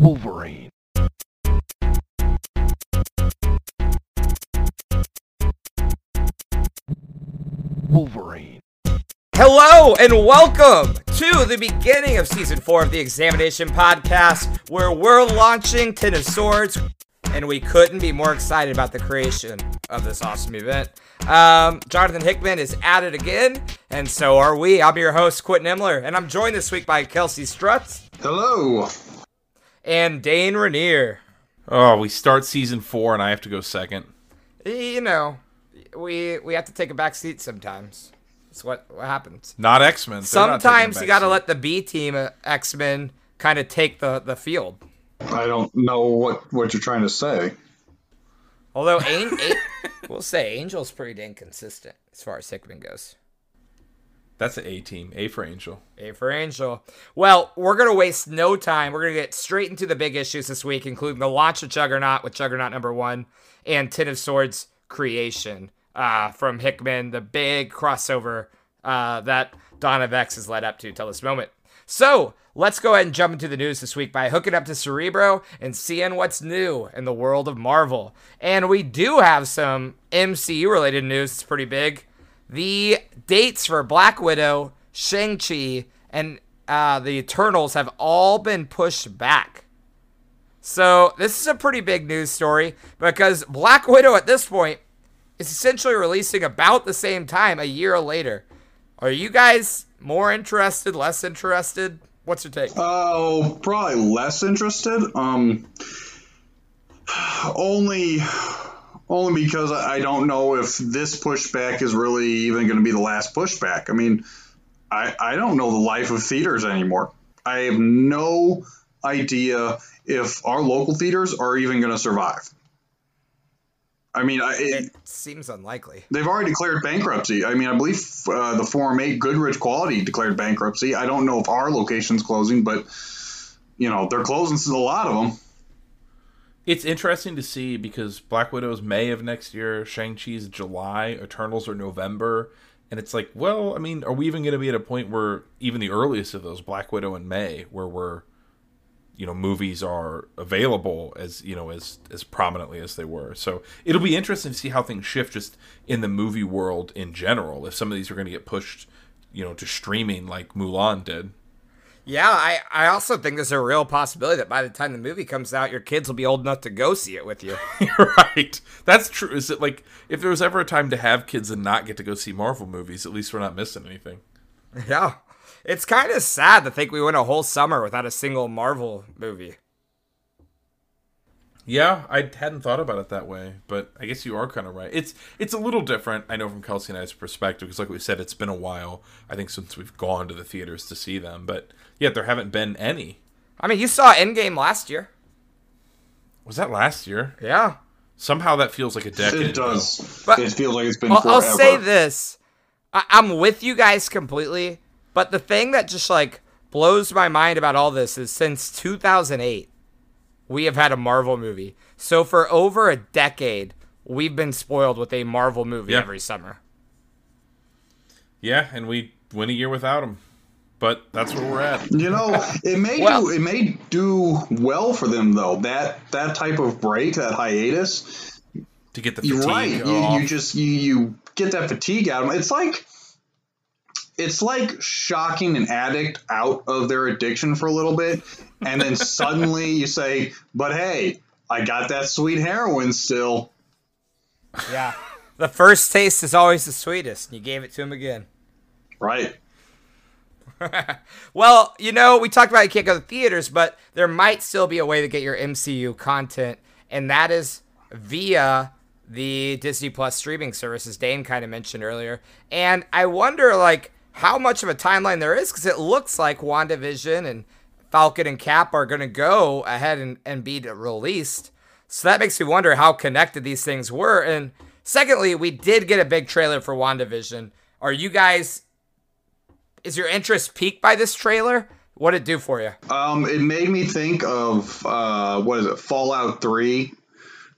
Wolverine. Wolverine. Hello and welcome to the beginning of season four of the Examination Podcast, where we're launching Ten of Swords, and we couldn't be more excited about the creation of this awesome event. Um, Jonathan Hickman is at it again, and so are we. I'm your host, Quintin Imler, and I'm joined this week by Kelsey Strutz Hello. And Dane Rainier. Oh, we start season four and I have to go second. You know, we we have to take a back seat sometimes. That's what what happens. Not X Men. Sometimes you got to let the B team uh, X Men kind of take the the field. I don't know what what you're trying to say. Although An- A- we'll say Angel's pretty dang consistent as far as Hickman goes. That's an A team. A for Angel. A for Angel. Well, we're gonna waste no time. We're gonna get straight into the big issues this week, including the launch of Juggernaut with Juggernaut number one and Ten of Swords creation uh, from Hickman, the big crossover uh, that of X has led up to till this moment. So let's go ahead and jump into the news this week by hooking up to Cerebro and seeing what's new in the world of Marvel. And we do have some MCU related news. It's pretty big. The dates for Black Widow, Shang-Chi, and uh, the Eternals have all been pushed back. So this is a pretty big news story because Black Widow at this point is essentially releasing about the same time a year later. Are you guys more interested, less interested? What's your take? Oh, probably less interested. Um, only, only because I don't know if this pushback is really even going to be the last pushback. I mean, I I don't know the life of theaters anymore. I have no idea if our local theaters are even going to survive. I mean, I, it, It seems unlikely. They've already declared bankruptcy. I mean, I believe uh, the Forum 8 Goodrich Quality declared bankruptcy. I don't know if our location's closing, but, you know, they're closing a lot of them. It's interesting to see because Black Widow is May of next year, Shang-Chi is July, Eternals are November. And it's like, well, I mean, are we even going to be at a point where even the earliest of those, Black Widow in May, where we're, you know, movies are available as, you know, as as prominently as they were. So it'll be interesting to see how things shift just in the movie world in general. If some of these are going to get pushed, you know, to streaming like Mulan did. Yeah, I, I also think there's a real possibility that by the time the movie comes out, your kids will be old enough to go see it with you. right. That's true. Is it like if there was ever a time to have kids and not get to go see Marvel movies, at least we're not missing anything. yeah. It's kind of sad to think we went a whole summer without a single Marvel movie. Yeah, I hadn't thought about it that way, but I guess you are kind of right. It's it's a little different, I know, from Kelsey and I's perspective, because like we said, it's been a while. I think since we've gone to the theaters to see them, but yet there haven't been any. I mean, you saw Endgame last year. Was that last year? Yeah. Somehow that feels like a decade. It does. But- it feels like it's been Well, forever. I'll say this. I- I'm with you guys completely, but the thing that just like blows my mind about all this is since 2008, we have had a Marvel movie. So for over a decade, we've been spoiled with a Marvel movie Yeah. every summer. Yeah, and we went a year without them, but that's where we're at. You know, it may Well- do, it may do well for them though. That that type of break, that hiatus, To get the You're fatigue right. You, you just you, you get that fatigue out of them. It's like it's like shocking an addict out of their addiction for a little bit, and then suddenly you say, "But hey, I got that sweet heroin still." Yeah. the first taste is always the sweetest. and You gave it to him again. Right. Well, you know, we talked about you can't go to theaters, but there might still be a way to get your MCU content, and that is via the Disney Plus streaming services Dane kind of mentioned earlier. And I wonder, like, how much of a timeline there is, because it looks like WandaVision and Falcon and Cap are going to go ahead and, and be released. So that makes me wonder how connected these things were. And secondly, we did get a big trailer for WandaVision. Are you guys is your interest peaked by this trailer? What did it do for you? Um, it made me think of uh, what is it, Fallout Three,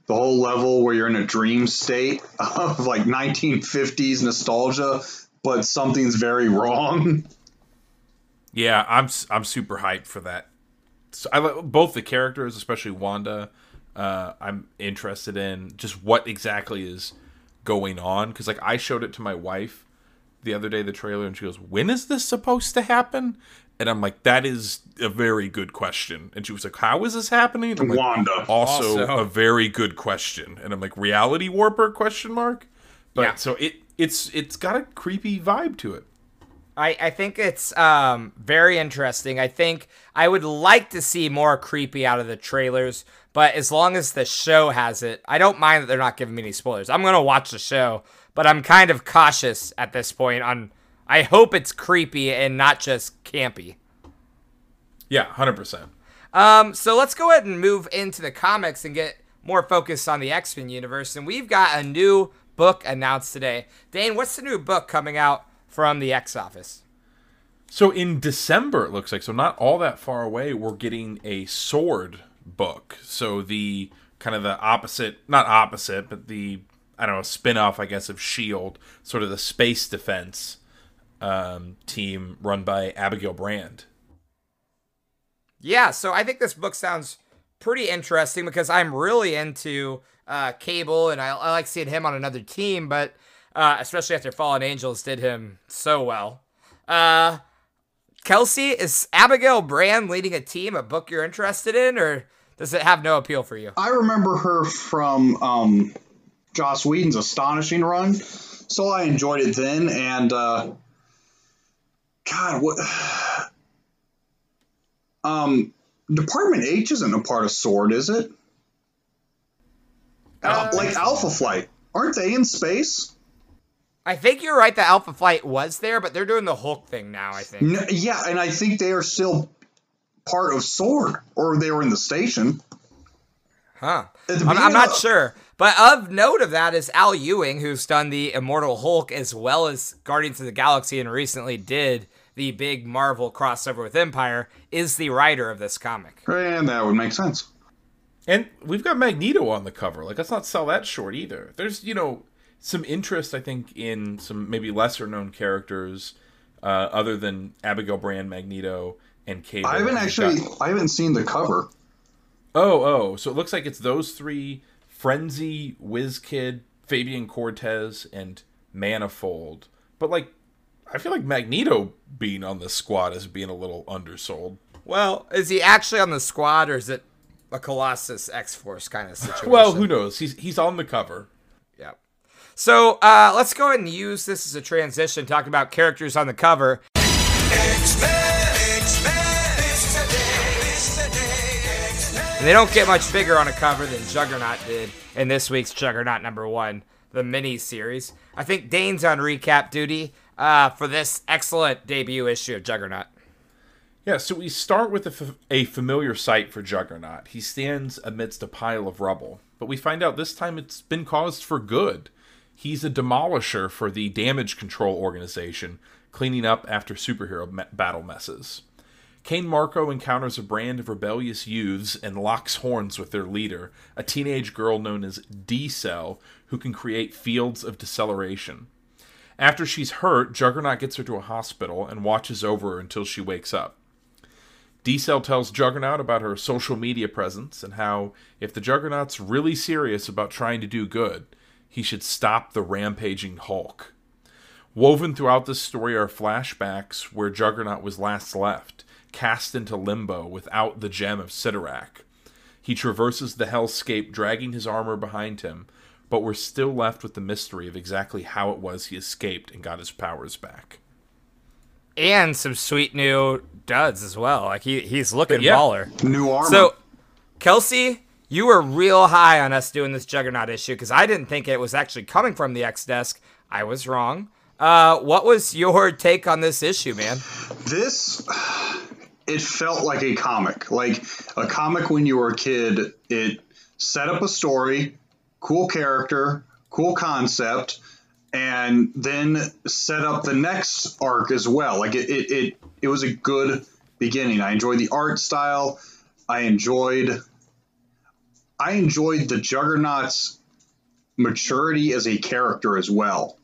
the whole level where you're in a dream state of like 1950s nostalgia, but something's very wrong. Yeah, I'm s- I'm super hyped for that. so I like both the characters, especially Wanda. Uh, I'm interested in just what exactly is going on because like I showed it to my wife the other day the trailer and she goes, "When is this supposed to happen?" And I'm like, "That is a very good question." And she was like, "How is this happening?" I'm like, Wanda. also, Also. a very good question. And I'm like, "Reality warper?" question mark. But Yeah. so it it's it's got a creepy vibe to it. I, I think it's um, very interesting. I think I would like to see more creepy out of the trailers, but as long as the show has it, I don't mind that they're not giving me any spoilers. I'm going to watch the show, but I'm kind of cautious at this point on I hope it's creepy and not just campy. Yeah, hundred percent. Um, so let's go ahead and move into the comics and get more focused on the X Men universe. And we've got a new book announced today. Dane, what's the new book coming out from the X Office? So in December, it looks like so not all that far away. We're getting a sword book. So the kind of the opposite, not opposite, but the I don't know spin-off, I guess, of Shield, sort of the space defense um, team run by Abigail Brand. Yeah, so I think this book sounds pretty interesting because I'm really into uh, Cable and I, I like seeing him on another team, but uh, especially after Fallen Angels did him so well. Uh, Kelsey, is Abigail Brand leading a team, a book you're interested in, or does it have no appeal for you? I remember her from um, Joss Whedon's astonishing run, so I enjoyed it then. And uh, God, what? Um, Department H isn't a part of Sword, is it? Uh, like Alpha Flight, aren't they in space? I think you're right that Alpha Flight was there, but they're doing the Hulk thing now, I think. N- yeah, and I think they are still part of Sword, or they were in the station. Huh. I'm, I'm not of- sure. But of note of that is Al Ewing, who's done the Immortal Hulk as well as Guardians of the Galaxy and recently did the big Marvel crossover with Empire, is the writer of this comic. And that would make sense. And we've got Magneto on the cover. Like, let's not sell that short either. There's, you know, some interest, I think, in some maybe lesser known characters uh, other than Abigail Brand, Magneto, and Cable. I haven't actually, got- I haven't seen the cover. Oh, oh. So it looks like it's those three Frenzy, WizKid, Fabian Cortez, and Manifold. But, like, I feel like Magneto being on the squad is being a little undersold. Well, is he actually on the squad or is it a Colossus X Force kind of situation? Well, who knows? He's he's on the cover. So uh, let's go ahead and use this as a transition, talking about characters on the cover. And they don't get much bigger on a cover than Juggernaut did in this week's Juggernaut number one, the mini series. I think Dane's on recap duty uh, for this excellent debut issue of Juggernaut. Yeah, so we start with a, f- a familiar sight for Juggernaut. He stands amidst a pile of rubble, but we find out this time it's been caused for good. He's a demolisher for the Damage Control Organization, cleaning up after superhero me- battle messes. Cain Marko encounters a brand of rebellious youths and locks horns with their leader, a teenage girl known as D Cell, who can create fields of deceleration. After she's hurt, Juggernaut gets her to a hospital and watches over her until she wakes up. D-Cell tells Juggernaut about her social media presence and how, if the Juggernaut's really serious about trying to do good, he should stop the rampaging Hulk. Woven throughout this story are flashbacks where Juggernaut was last left, cast into limbo without the gem of Cyttorak. He traverses the hellscape, dragging his armor behind him, but we're still left with the mystery of exactly how it was he escaped and got his powers back. And some sweet new duds as well. Like he, he's looking Yeah. baller. New armor. So, Kelsey, you were real high on us doing this Juggernaut issue because I didn't think it was actually coming from the X desk. I was wrong. Uh, what was your take on this issue, man? this it felt like a comic like a comic when you were a kid it set up a story cool character cool concept and then set up the next arc as well like it it, it, it was a good beginning i enjoyed the art style i enjoyed i enjoyed the juggernaut's maturity as a character as well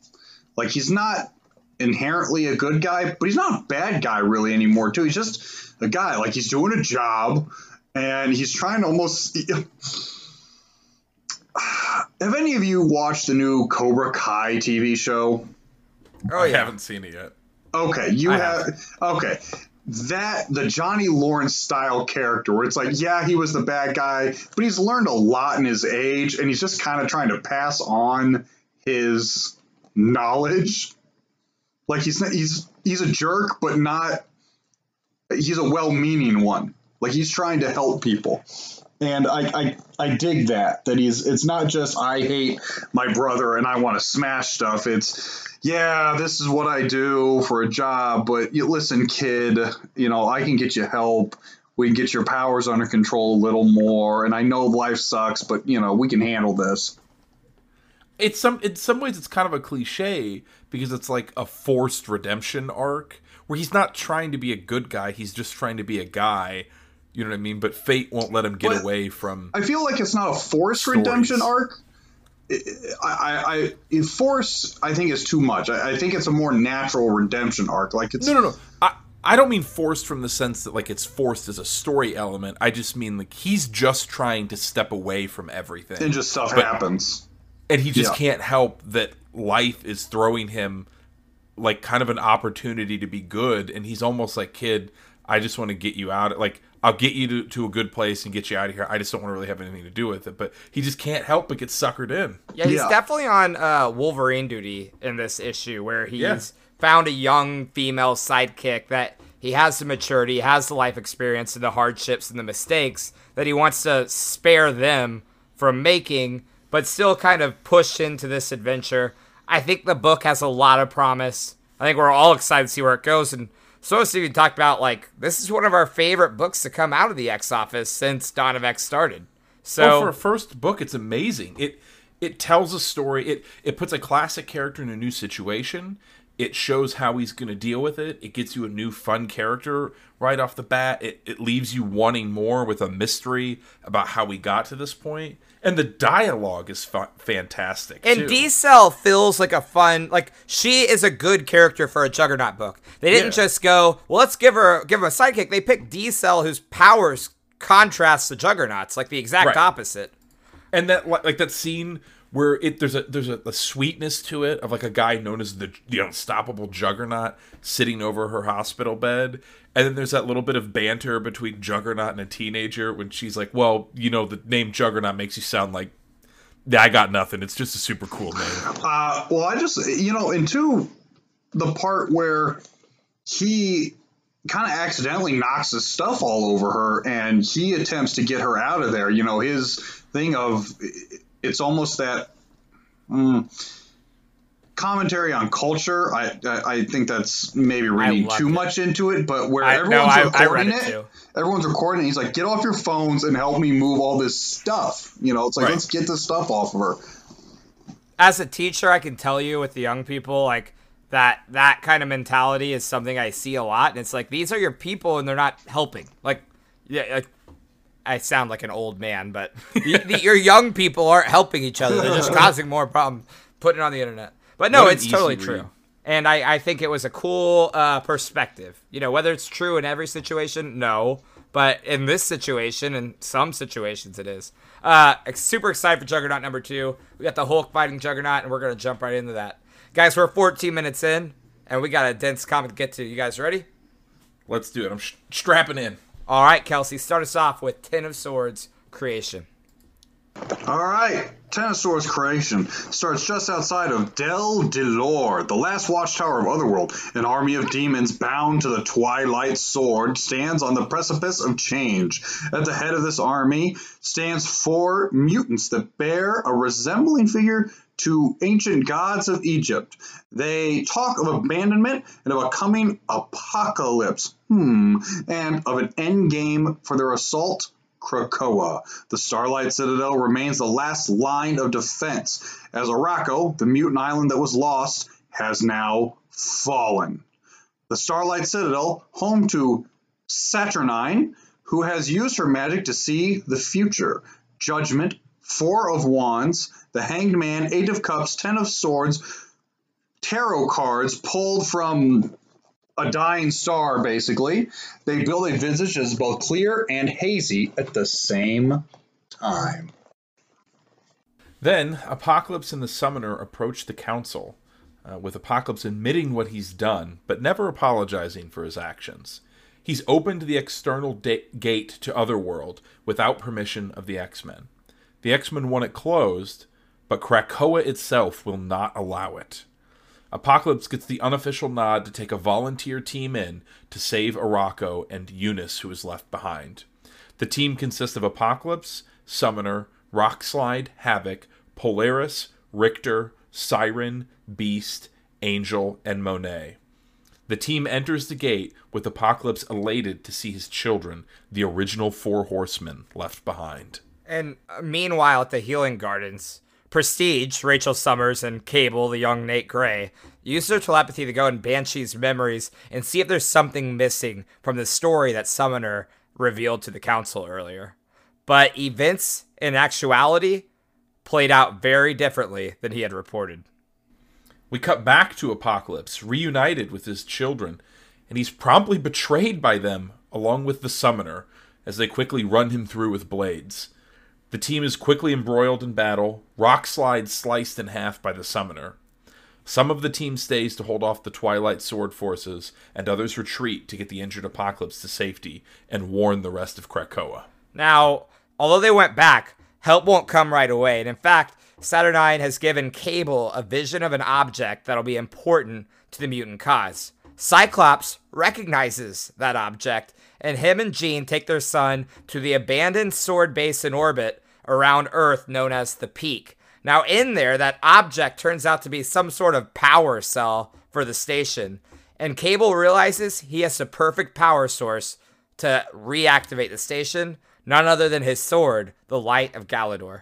like he's not inherently a good guy, but he's not a bad guy really anymore too. He's just a guy. Like he's doing a job. and he's trying to almost. Have any of you watched the new Cobra Kai TV show? Oh I haven't seen it yet. Okay, you I have. Okay, that the Johnny Lawrence style character, where it's like, yeah, he was the bad guy, but he's learned a lot in his age, and he's just kind of trying to pass on his knowledge. Like he's not, he's he's a jerk, but not. He's a well-meaning one. Like he's trying to help people, and I I, I dig that. That he's it's not just I hate my brother and I want to smash stuff. It's yeah, this is what I do for a job, but you listen, kid, you know, I can get you help. We can get your powers under control a little more, and I know life sucks, but you know, we can handle this. It's some in some ways it's kind of a cliche because it's like a forced redemption arc where he's not trying to be a good guy, he's just trying to be a guy. You know what I mean? But fate won't let him get But- away from I feel like it's not a forced Stories. redemption arc. I, I, I force I think is too much. I, I think it's a more natural redemption arc. Like it's No, no, no. I I don't mean forced from the sense that like it's forced as a story element. I just mean like he's just trying to step away from everything. and just stuff But- happens. and he just Yeah. can't help that life is throwing him like kind of an opportunity to be good and he's almost like kid i just want to get you out like i'll get you to, to a good place and get you out of here i just don't want to really have anything to do with it but he just can't help but get suckered in Yeah, he's Yeah. definitely on uh, Wolverine duty in this issue, where he's Yeah. found a young female sidekick that he has the maturity, he has the life experience, and the hardships and the mistakes that he wants to spare them from making, but still kind of push into this adventure. I think the book has a lot of promise. I think we're all excited to see where it goes. And so Stephen talked about like this is one of our favorite books to come out of the X office since Dawn of X started. So for a first book it's amazing. It it tells a story. It it puts a classic character in a new situation. It shows how he's going to deal with it. It gets you a new fun character right off the bat. It, it leaves you wanting more with a mystery about how we got to this point and the dialogue is fa- fantastic And. D Cell feels like a fun, like she is a good character for a Juggernaut book. They didn't Yeah. just go, well, let's give her give him a sidekick. They picked D Cell, whose powers contrast the Juggernauts, like the exact Right. opposite. and that like that scene where it there's a there's a, a sweetness to it of like a guy known as the the unstoppable juggernaut sitting over her hospital bed. And then there's that little bit of banter between juggernaut and a teenager when she's like well you know the name juggernaut makes you sound like yeah i got nothing. It's just a super cool name. Uh, well, I just you know, in two, the part where he kind of accidentally knocks his stuff all over her, and he attempts to get her out of there. You know, his thing of it's almost that. mm, commentary on culture I, I i think that's maybe reading too it. much into it but where I- no, everyone's I- I recording read it it, everyone's recording it he's like get off your phones and help me move all this stuff you know it's like Right. let's get this stuff off of her As a teacher, I can tell you with the young people, like that that kind of mentality is something I see a lot. And it's like these are your people, and they're not helping. Like, yeah, like, I sound like an old man, but the, the, your young people aren't helping each other. They're just causing more problems. Putting it on the internet. But no, it's totally easy true. And I, I think it was a cool uh, perspective. You know, whether it's true in every situation, no. But in this situation, in some situations, it is. Uh, super excited for Juggernaut number two. We got the Hulk fighting Juggernaut, and we're going to jump right into that. Guys, we're 14 minutes in, and we got a dense comic to get to. You guys ready? let's do it i'm sh- strapping in All right, Kelsey, start us off with Ten of Swords creation. All right, Ten creation starts just outside of Del Delor, the last watchtower of Otherworld. An army of demons bound to the Twilight Sword stands on the precipice of change. At the head of this army stands four mutants that bear a resembling figure to ancient gods of Egypt. They talk of abandonment and of a coming apocalypse. Hmm, and of an end game for their assault Krakoa. The Starlight Citadel remains the last line of defense, as Arakko, the mutant island that was lost, has now fallen. The Starlight Citadel, home to Saturnine, who has used her magic to see the future. Judgment, Four of Wands, the Hanged Man, Eight of Cups, Ten of Swords, tarot cards pulled from a dying star, basically. They build a visage that is both clear and hazy at the same time. Then Apocalypse and the Summoner approach the council, uh, with Apocalypse admitting what he's done, but never apologizing for his actions. He's opened the external da- gate to Otherworld without permission of the X Men. The X Men want it closed, but Krakoa itself will not allow it. Apocalypse gets the unofficial nod to take a volunteer team in to save Arakko and Eunice, who is left behind. The team consists of Apocalypse, Summoner, Rockslide, Havoc, Polaris, Richter, Siren, Beast, Angel, and Monet. The team enters the gate with Apocalypse elated to see his children, the original four horsemen, left behind. And uh, meanwhile, at the Healing Gardens, Prestige, Rachel Summers, and Cable, the young Nate Grey, use their telepathy to go in Banshee's memories and see if there's something missing from the story that Summoner revealed to the Council earlier. But events, in actuality, played out very differently than he had reported. We cut back to Apocalypse, reunited with his children, and he's promptly betrayed by them, along with the Summoner, as they quickly run him through with blades. The team is quickly embroiled in battle, Rockslide's sliced in half by the Summoner. Some of the team stays to hold off the Twilight Sword forces, and others retreat to get the injured Apocalypse to safety and warn the rest of Krakoa. Now, although they went back, help won't come right away. And in fact, Saturnine has given Cable a vision of an object that'll be important to the mutant cause. Cyclops recognizes that object, and him and Jean take their son to the abandoned sword base in orbit around Earth known as the Peak. Now, in there, that object turns out to be some sort of power cell for the station, and Cable realizes he has the perfect power source to reactivate the station, none other than his sword, the Light of Galador.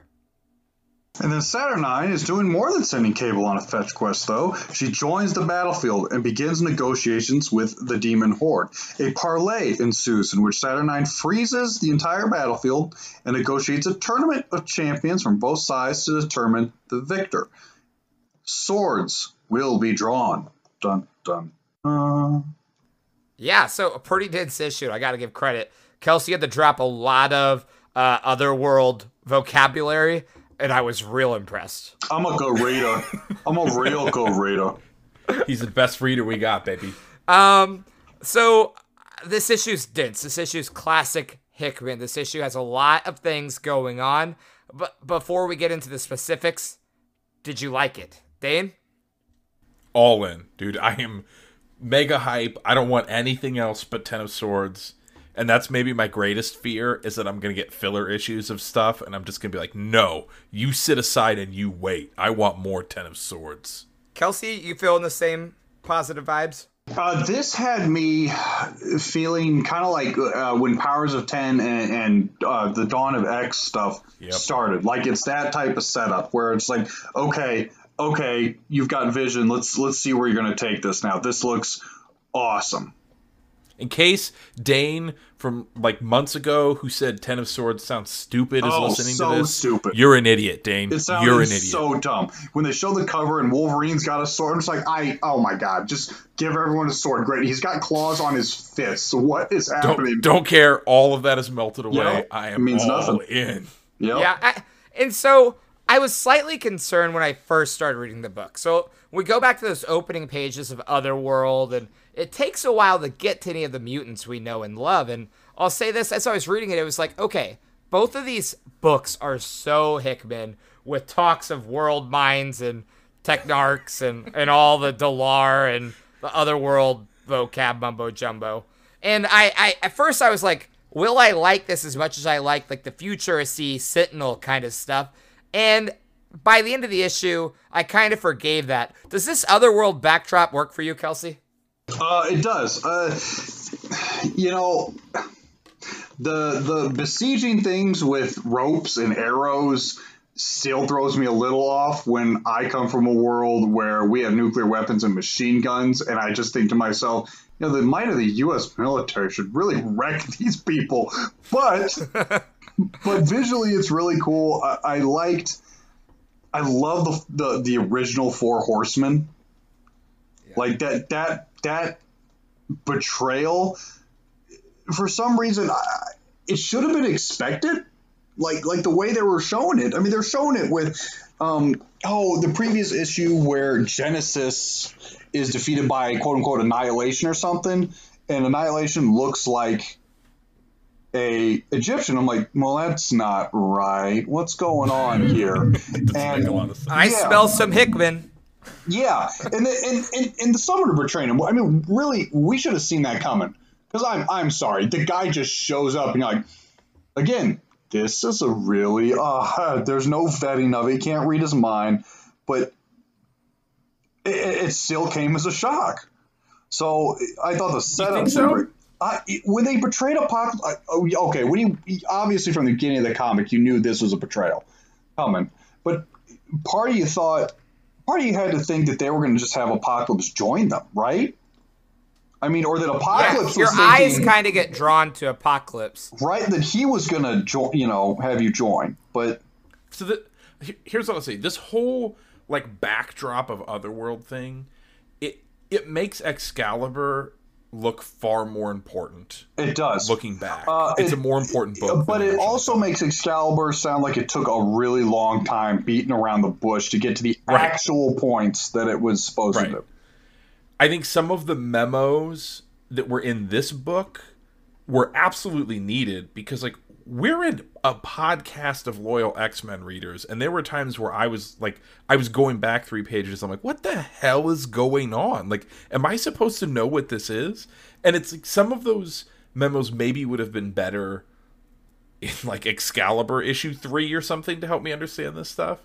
And then Saturnine is doing more than sending Cable on a fetch quest, though. She joins the battlefield and begins negotiations with the Demon Horde. A parley ensues in which Saturnine freezes the entire battlefield and negotiates a tournament of champions from both sides to determine the victor. Swords will be drawn. Dun, dun, dun. Yeah, so a pretty dense issue. I got to give credit. Kelsey had to drop a lot of uh, otherworld vocabulary and I was real impressed. I'm a go reader. I'm a real go reader. He's the best reader we got, baby. Um, so this issue's dense. This issue's classic Hickman. This issue has a lot of things going on. But before we get into the specifics, did you like it, Dane? All in, dude. I am mega hype. I don't want anything else but Ten of Swords and that's maybe my greatest fear is that I'm gonna get filler issues of stuff, and I'm just gonna be like, no, you sit aside and you wait. I want more Ten of Swords. Kelsey, you feeling the same positive vibes? Uh, this had me feeling kind of like uh, when Powers of Ten and, and uh, the Dawn of X stuff yep. started. Like it's that type of setup where it's like, okay, okay, you've got vision. Let's let's see where you're going to take this now. This looks awesome. In case Dane from like months ago who said Ten of Swords sounds stupid is oh, listening so to this, stupid. you're an idiot, Dane. It you're an idiot. so dumb. When they show the cover and Wolverine's got a sword, I'm just like, I oh my god, just give everyone a sword. Great. He's got claws on his fists. What is happening? Don't, don't care. All of that is melted away. Yep. I am means all nothing. in. Yep. Yeah. I, and so I was slightly concerned when I first started reading the book. So we go back to those opening pages of Otherworld, and it takes a while to get to any of the mutants we know and love. And I'll say this as I was reading it, it was like, okay, both of these books are so Hickman with talks of world minds and technarchs and, and all the Dalar and the Otherworld vocab mumbo jumbo. And I, I at first I was like, will I like this as much as I like like the futuristy Sentinel kind of stuff? And by the end of the issue, I kind of forgave that. Does this otherworld backdrop work for you, Kelsey? Uh, it does. Uh, you know, the the besieging things with ropes and arrows still throws me a little off when I come from a world where we have nuclear weapons and machine guns, and I just think to myself, you know, the might of the U.S. military should really wreck these people. But but visually, it's really cool. I, I liked. I love the, the the original Four Horsemen. Yeah. Like that that that betrayal, for some reason, I, it should have been expected. Like like the way they were showing it. I mean, they're showing it with, um, oh, the previous issue where Genesis is defeated by quote unquote annihilation or something, and annihilation looks like a Egyptian. I'm like, well, that's not right. What's going on here? Make a lot and. I Yeah. smell some Hickman. yeah, and the, and, and and the summoner betraying him. I mean, really, we should have seen that coming. Because I'm I'm sorry, the guy just shows up and you're like, again, this is a really uh, there's no vetting of it. You can't read his mind, but it, it it still came as a shock. So I thought the setup. so? I, when they betrayed Apocalypse, I, oh, okay, when you obviously from the beginning of the comic, you knew this was a betrayal coming, but part of you thought, part of you had to think that they were going to just have Apocalypse join them, right? I mean, or that Apocalypse Your was eyes kind of get drawn to Apocalypse. right that he was going to join, you know, have you join, but So the, here's what I'll say: this whole like backdrop of Otherworld thing, it it makes Excalibur look far more important. it does. Looking back, Uh, it's it- a more important book. But it also makes Excalibur sound like it took a really long time beating around the bush to get to the Right. actual points that it was supposed Right. to. I think some of the memos that were in this book were absolutely needed because like we're in a podcast of loyal X-Men readers and there were times where I was like I was going back 3 pages I'm like what the hell is going on? Like am I supposed to know what this is? And it's like some of those memos maybe would have been better in like Excalibur issue 3 or something to help me understand this stuff.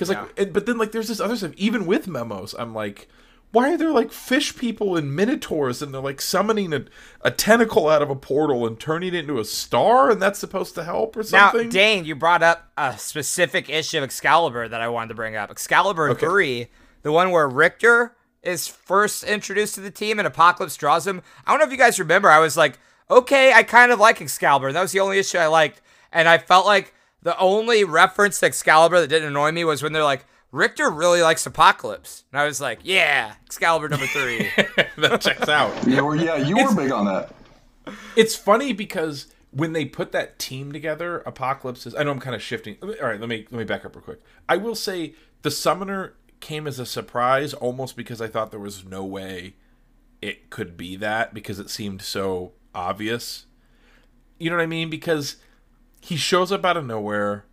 Like Yeah. and, but then like there's this other stuff even with memos I'm like why are there like fish people and minotaurs and they're like summoning a, a tentacle out of a portal and turning it into a star and that's supposed to help or something? Now? Dane, you brought up a specific issue of Excalibur that I wanted to bring up. Excalibur Okay. 3, the one where Richter is first introduced to the team and Apocalypse draws him. I don't know if you guys remember, I was like, okay, I kind of like Excalibur. That was the only issue I liked. And I felt like the only reference to Excalibur that didn't annoy me was when they're like, Richter really likes Apocalypse. And I was like, yeah, Excalibur number three. that checks out. You were, yeah, you were big on that. It's funny because when they put that team together, Apocalypse is. I know I'm kind of shifting. All right, let me let me back up real quick. I will say the Summoner came as a surprise, almost because I thought there was no way it could be that because it seemed so obvious. You know what I mean? Because he shows up out of nowhere.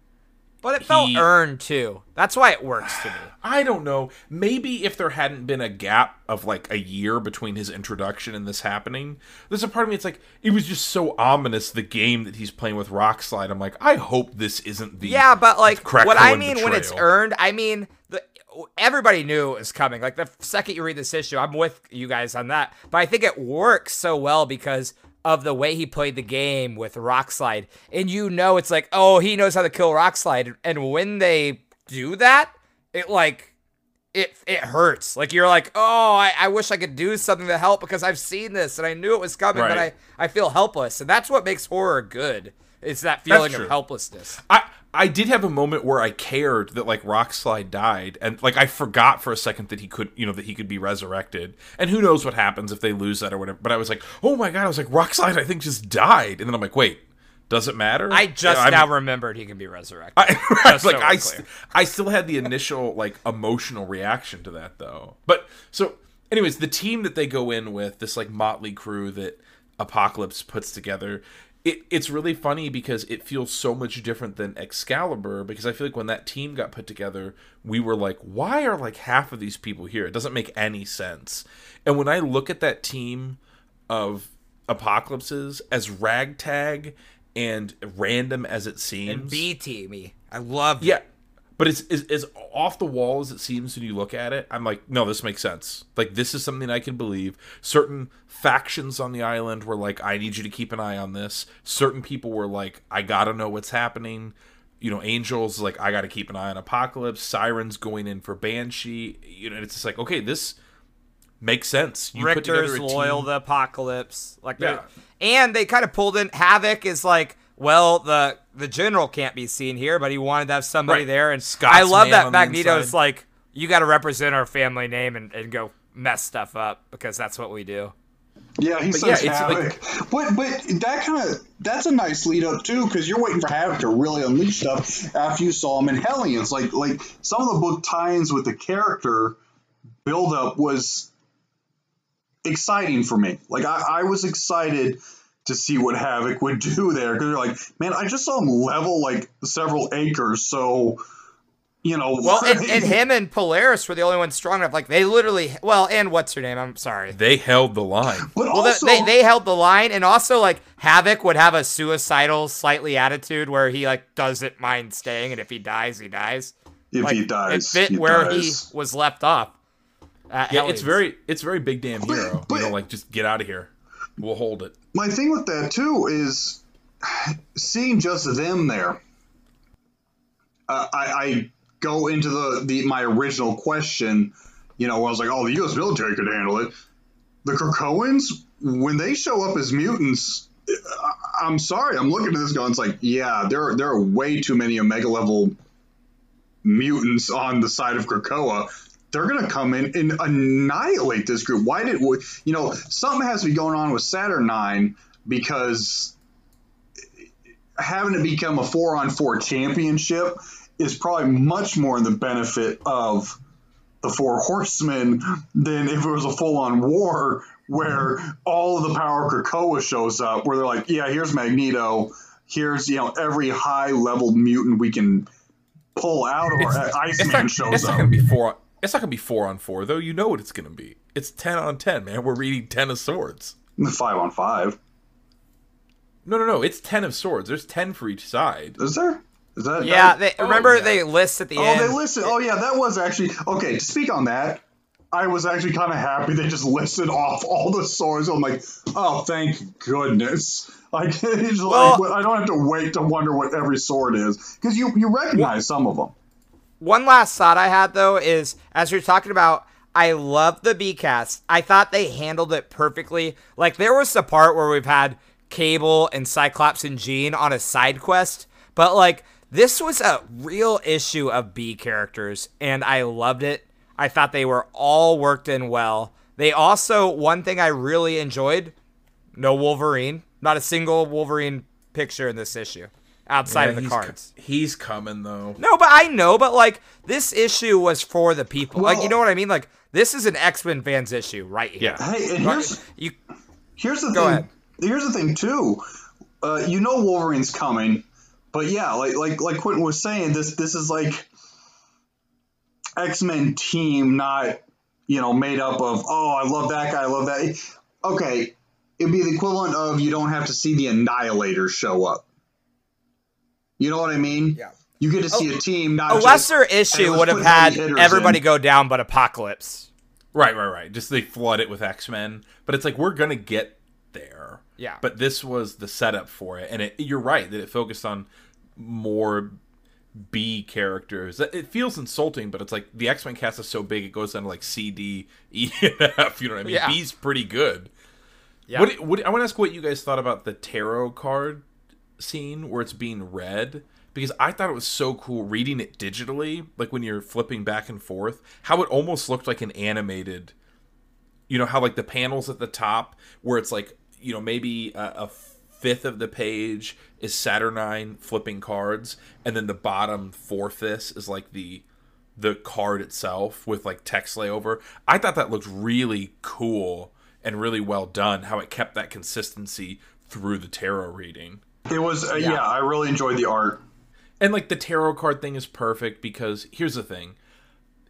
But it felt He- earned too. That's why it works to me. I don't know. Maybe if there hadn't been a gap of like a year between his introduction and this happening, there's a part of me. It's like it was just so ominous. The game that he's playing with Rockslide. I'm like, I hope this isn't the Yeah, but like what I mean when it's earned, I mean the everybody knew it was coming. Like the second you read this issue, I'm with you guys on that. But I think it works so well because of the way he played the game with Rockslide. And you know it's like, oh, he knows how to kill Rockslide. And when they do that, it like it it hurts. Like you're like, oh, I, I wish I could do something to help because I've seen this and I knew it was coming, but I, I feel helpless. And that's what makes horror good. It's that feeling of helplessness. I I did have a moment where I cared that like Rockslide died, and like I forgot for a second that he could, you know, that he could be resurrected. And who knows what happens if they lose that or whatever. But I was like, oh my god, I was like, Rockslide, I think just died, and then I'm like, wait, does it matter? I just Yeah, now remembered he can be resurrected. I, I was so like, I, st- I still had the initial like emotional reaction to that though. But so, anyways, the team that they go in with, this like motley crew that Apocalypse puts together, it, it's really funny because it feels so much different than Excalibur. Because I feel like when that team got put together, we were like, why are like half of these people here? It doesn't make any sense. And when I look at that team of apocalypses as ragtag and random as it seems, and B teamy. I love yeah, but it's as, as off the wall as it seems when you look at it. I'm like, no, this makes sense. Like this is something I can believe. Certain factions on the island were like, I need you to keep an eye on this. Certain people were like, I gotta know what's happening. You know, Angels like, I gotta keep an eye on Apocalypse. Sirens going in for Banshee. You know, it's just like, okay, this makes sense. You put together a loyal team- to Apocalypse. Like Yeah. and they kind of pulled in Havoc is like, well, the the general can't be seen here, but he wanted to have somebody Right. there. And Scott's I love that on the Magneto's like, you got to represent our family name and, and go mess stuff up because that's what we do. Yeah, he But says yeah, it's Havoc. but but that kind of that's a nice lead up too because you're waiting for Havoc to really unleash stuff after you saw him in Hellions. Like like some of the book tie-ins with the character build up was exciting for me. Like I, I was excited to see what Havoc would do there because you're like, man, I just saw him level like several acres, so you know. Well, and, and him and Polaris were the only ones strong enough. Like they literally, well, and what's her name? I'm sorry. They held the line. but Well, also, they they held the line, and also like Havoc would have a suicidal, slightly attitude where he like doesn't mind staying, and if he dies, he dies. if Like, he dies, it fit he where dies. he was left off. at Yeah, Hellions. it's very it's very big damn hero. but- you know, like just get out of here. We'll hold it. My thing with that too is seeing just them there. Uh, I, I go into the, the my original question, you know, where I was like, "Oh, the U.S. military could handle it." The Krakoans, when they show up as mutants, I'm sorry, I'm looking at this going, it's like, yeah, there are, there are way too many Omega level mutants on the side of Krakoa. They're going to come in and annihilate this group. Why did we, you know, something has to be going on with Saturnine because having it become a four on four championship is probably much more in the benefit of the four horsemen than if it was a full on war where all of the power of Krakoa shows up, where they're like, yeah, here's Magneto, here's, you know, every high level mutant we can pull out, or It's Iceman not, shows it's not up. gonna be four. It's not gonna be four on four though. You know what it's gonna be. It's ten on ten, man. We're reading ten of swords. Five on five. No, no, no. It's ten of swords. There's ten for each side. Is there? Is that? Yeah, that- they oh, remember yeah. they list at the Oh, end. Oh, they listed. Oh, yeah, that was actually okay. To speak on that, I was actually kind of happy they just listed off all the swords. I'm like, oh, thank goodness. Like, it's Well- like I don't have to wait to wonder what every sword is because you you recognize some of them. One last thought I had though is as you're talking about, I love the B cast. I thought they handled it perfectly. Like there was the part where we've had Cable and Cyclops and Jean on a side quest, but like this was a real issue of B characters, and I loved it. I thought they were all worked in well. They also one thing I really enjoyed: no Wolverine, not a single Wolverine picture in this issue outside of the he's co- cards. he's coming though. No, but I know, but like this issue was for the people. like you know what I mean? Like this is an X Men fans issue right here. Yeah. Hey, and here's you here's the Go thing. ahead. Here's the thing too. Uh, you know Wolverine's coming, but yeah, like like like Quintin was saying, this this is like X Men team, not you know made up of oh I love that guy, I love that. Okay, it'd be the equivalent of you don't have to see the Annihilator show up. You know what I mean? Yeah. You get to see oh, a team, not a just, lesser hey, issue would have had everybody in. go down but Apocalypse. Right, right, right. Just they flood it with X Men, but it's like we're gonna get there. Yeah. But this was the setup for it, and it, you're right that it focused on more B characters. It feels insulting, but it's like the X Men cast is so big it goes down to like C, D, E, and F. You know what I mean? Yeah. B's pretty good. Yeah. What, what I want to ask what you guys thought about the tarot card scene where it's being read because I thought it was so cool reading it digitally, like when you're flipping back and forth, how it almost looked like an animated. You know how like the panels at the top where it's like you know maybe a, a fifth of the page is Saturnine flipping cards, and then the bottom four fifths is like the the card itself with like text layover. I thought that looked really cool and really well done. How it kept that consistency through the tarot reading. It was uh, yeah. I really enjoyed the art. And like the tarot card thing is perfect because here's the thing.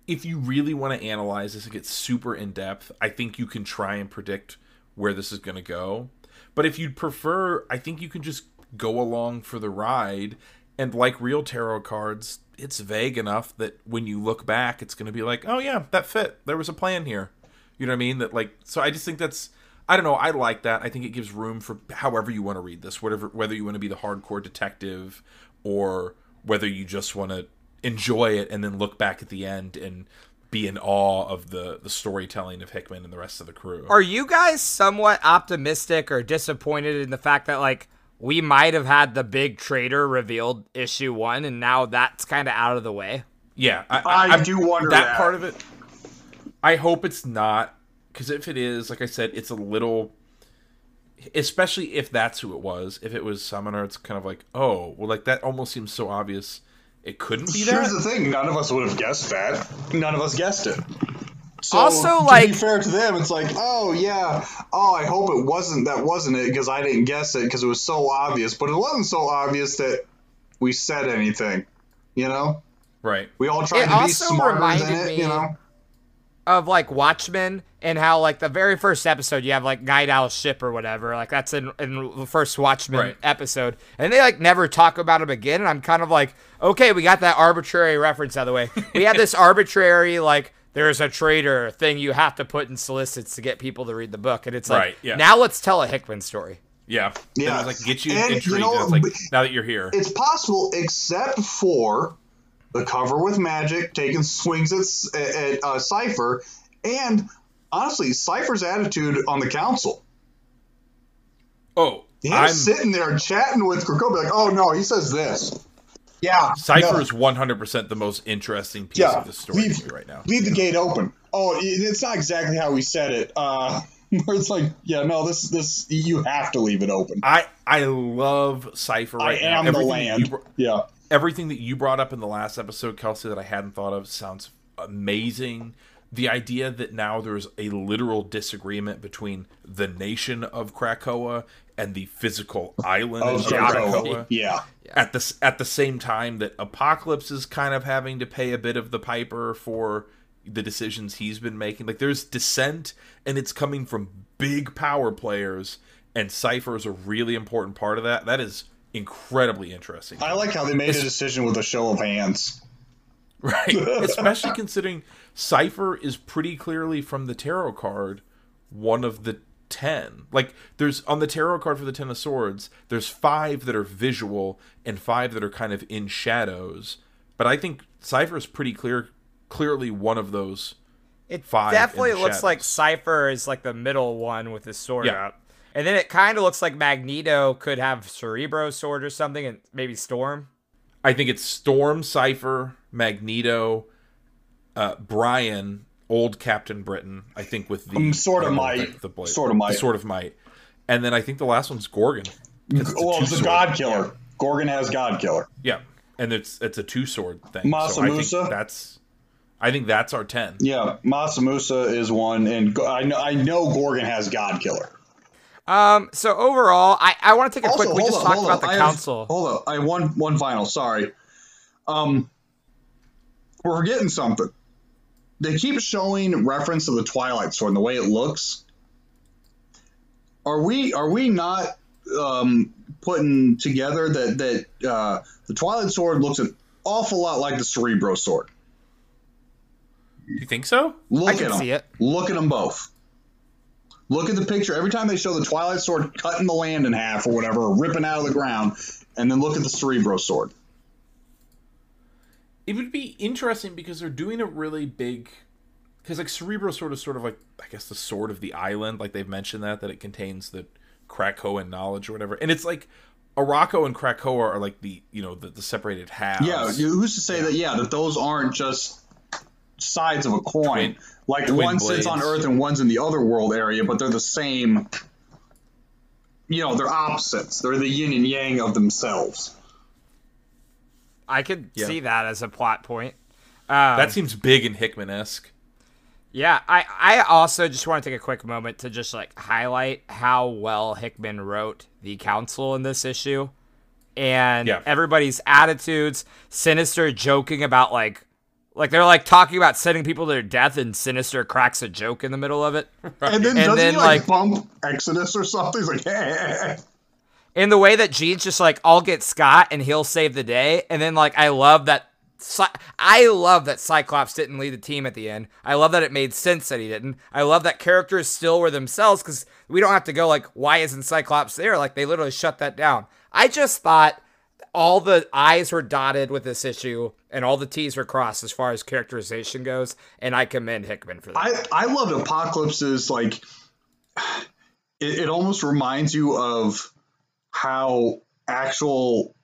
If you really want to analyze this and get super in depth, I think you can try and predict where this is going to go. But if you'd prefer, I think you can just go along for the ride. And like real tarot cards, it's vague enough that when you look back, it's going to be like, oh yeah, that fit. There was a plan here. You know what I mean? That like, so I just think that's, I don't know. I like that. I think it gives room for however you want to read this, whatever, whether you want to be the hardcore detective or whether you just want to enjoy it and then look back at the end and be in awe of the the storytelling of Hickman and the rest of the crew. Are you guys somewhat optimistic or disappointed in the fact that like we might have had the big traitor revealed issue one and now that's kind of out of the way? yeah, I, I I'm- do wonder that, that. part of it. I hope it's not because if it is, like I said, it's a little especially if that's who it was. If it was Summoner, it's kind of like, oh, well, like that almost seems so obvious. It couldn't be that. Here's the thing: none of us would have guessed that. None of us guessed it. So, Also, to like- be fair to them, it's like, oh yeah, oh I hope it wasn't that wasn't it because I didn't guess it because it was so obvious. But it wasn't so obvious that we said anything. You know, right. we all tried It to be also smarter than reminded it. me- You know, of like Watchmen and how like the very first episode you have like Nite Owl's ship or whatever like that's in, in the first Watchmen Right. episode and they like never talk about him again and I'm kind of like okay we got that arbitrary reference out of the way we have this arbitrary like there's a traitor thing you have to put in solicits to get people to read the book and it's like Right, yeah. now let's tell a Hickman story Yeah. Yeah. Like get you And, you know, and it's like now that you're here. it's possible except for the cover with magic taking swings at, s- at, at uh, Cypher, and honestly, Cypher's attitude on the council. Oh, Him I'm sitting there chatting with Krakoa, like, oh no, he says this. Yeah. Cypher no, is 100% the most interesting piece yeah, of the story leave, to me right now. leave the gate open. Oh, it's not exactly how we said it. Uh, where it's like, yeah, no, this this you have to leave it open. I I love Cypher I right now. am the Everything land. you br- yeah. Everything that you brought up in the last episode, Kelsey, that I hadn't thought of sounds amazing. The idea that now there's a literal disagreement between the nation of Krakoa and the physical island Oh, of Krakoa. Krakoa. Yeah. At the at the same time that Apocalypse is kind of having to pay a bit of the piper for the decisions he's been making. Like there's dissent, and it's coming from big power players, and Cypher is a really important part of that. That is incredibly interesting. I like how they made a decision with a show of hands. Right. Especially considering Cypher is pretty clearly from the tarot card one of the 10. Like there's on the tarot card for the 10 of swords, there's 5 that are visual and 5 that are kind of in shadows. But I think Cypher is pretty clear clearly one of those. It Five in definitely the looks shadows. like Cypher is like the middle one with his sword Yeah. up. And then it kind of looks like Magneto could have Cerebro sword or something and maybe Storm. I think it's Storm, Cypher, Magneto, uh, Brian, old Captain Britain. I think with the Um, Sword of don't Might. the, the blade- Sword of Might. the sword of might, and then I think the last one's Gorgon. it's Well, it's a. God Killer. Gorgon has God Killer. Yeah, and it's it's a two sword thing. So I Masamusa? think that's I think that's our ten. Yeah, Masamusa is one, and I know I know Gorgon has God Killer. Um, so overall, I, I want to take a quick. We just up, talked about up. the I have- council. hold up, I one one final. Sorry, um, we're forgetting something. They keep showing reference to the Twilight Sword and the way it looks. Are we are we not um, putting together that that uh, the Twilight Sword looks an awful lot like the Cerebro Sword? You think so? Look I can at them. see it. Look at them both. Look at the picture. Every time they show the Twilight Sword cutting the land in half or whatever, or ripping out of the ground, and then look at the Cerebro Sword. It would be interesting because they're doing a really big. Because like Cerebro sword is sort of like I guess the sword of the island. Like they've mentioned that that it contains the Krakoan knowledge or whatever, and it's like Arakko and Krakoa are like the you know the, the separated halves. Yeah, who's to say that? Yeah, that those aren't just sides of a coin. Twin- like twin one sits on. Earth and one's in the other world area, but they're the same. You know, they're opposites. They're the yin and yang of themselves. I could Yeah. see that as a plot point. Um, that seems big and Hickman esque. Yeah, I, I also just want to take a quick moment to just like highlight how well Hickman wrote the council in this issue and Yeah. everybody's attitudes, Sinister joking about like like they're like talking about sending people to their death and Sinister cracks a joke in the middle of it. And then And doesn't then, he like, like- bump Exodus or something? He's like, hey, in the way that Jean's just like, I'll get Scott and he'll save the day. And then like, I love that. I love that Cyclops didn't lead the team at the end. I love that it made sense that he didn't. I love that characters still were themselves because we don't have to go like, why isn't Cyclops there? Like they literally shut that down. I just thought all the I's were dotted with this issue and all the T's were crossed as far as characterization goes. And I commend Hickman for that. I, I loved Apocalypse's like it, it almost reminds you of how actual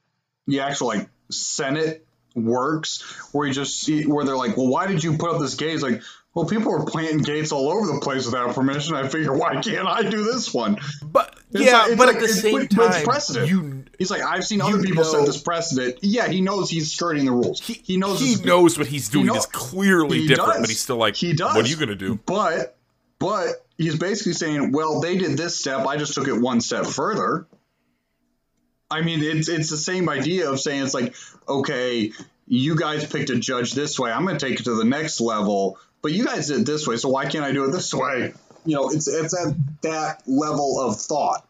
the actual like Senate works where you just see where they're like, well, why did you put up this gate? It's like, well, people were planting gates all over the place without permission. I figure, why can't I do this one? But It's yeah, like- but like- at the same time, you He's like, I've seen other you people know- set this precedent. Yeah, he knows he's skirting the rules. He, he knows he knows what he's doing know- is clearly he different, does. but he's still like, he does. what are you gonna do? But but he's basically saying, well, they did this step. I just took it one step further. I mean, it's it's the same idea of saying it's like, okay, you guys picked a judge this way. I'm going to take it to the next level, but you guys did it this way, so why can't I do it this way? You know, it's it's at that level of thought.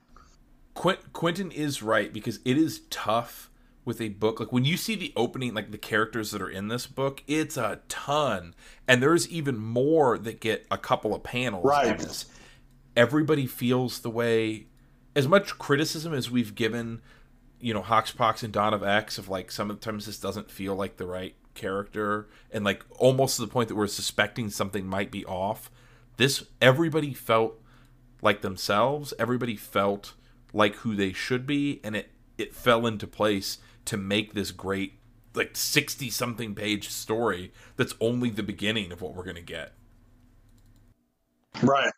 Quint- Quintin is right because it is tough with a book. Like when you see the opening, like the characters that are in this book, it's a ton, and there's even more that get a couple of panels. Right. Everybody feels the way. As much criticism as we've given, you know, HoXPoX and Dawn of X, of like sometimes this doesn't feel like the right character, and like almost to the point that we're suspecting something might be off. This everybody felt like themselves. Everybody felt like who they should be, and it it fell into place to make this great like 60 something page story that's only the beginning of what we're going to get. Right.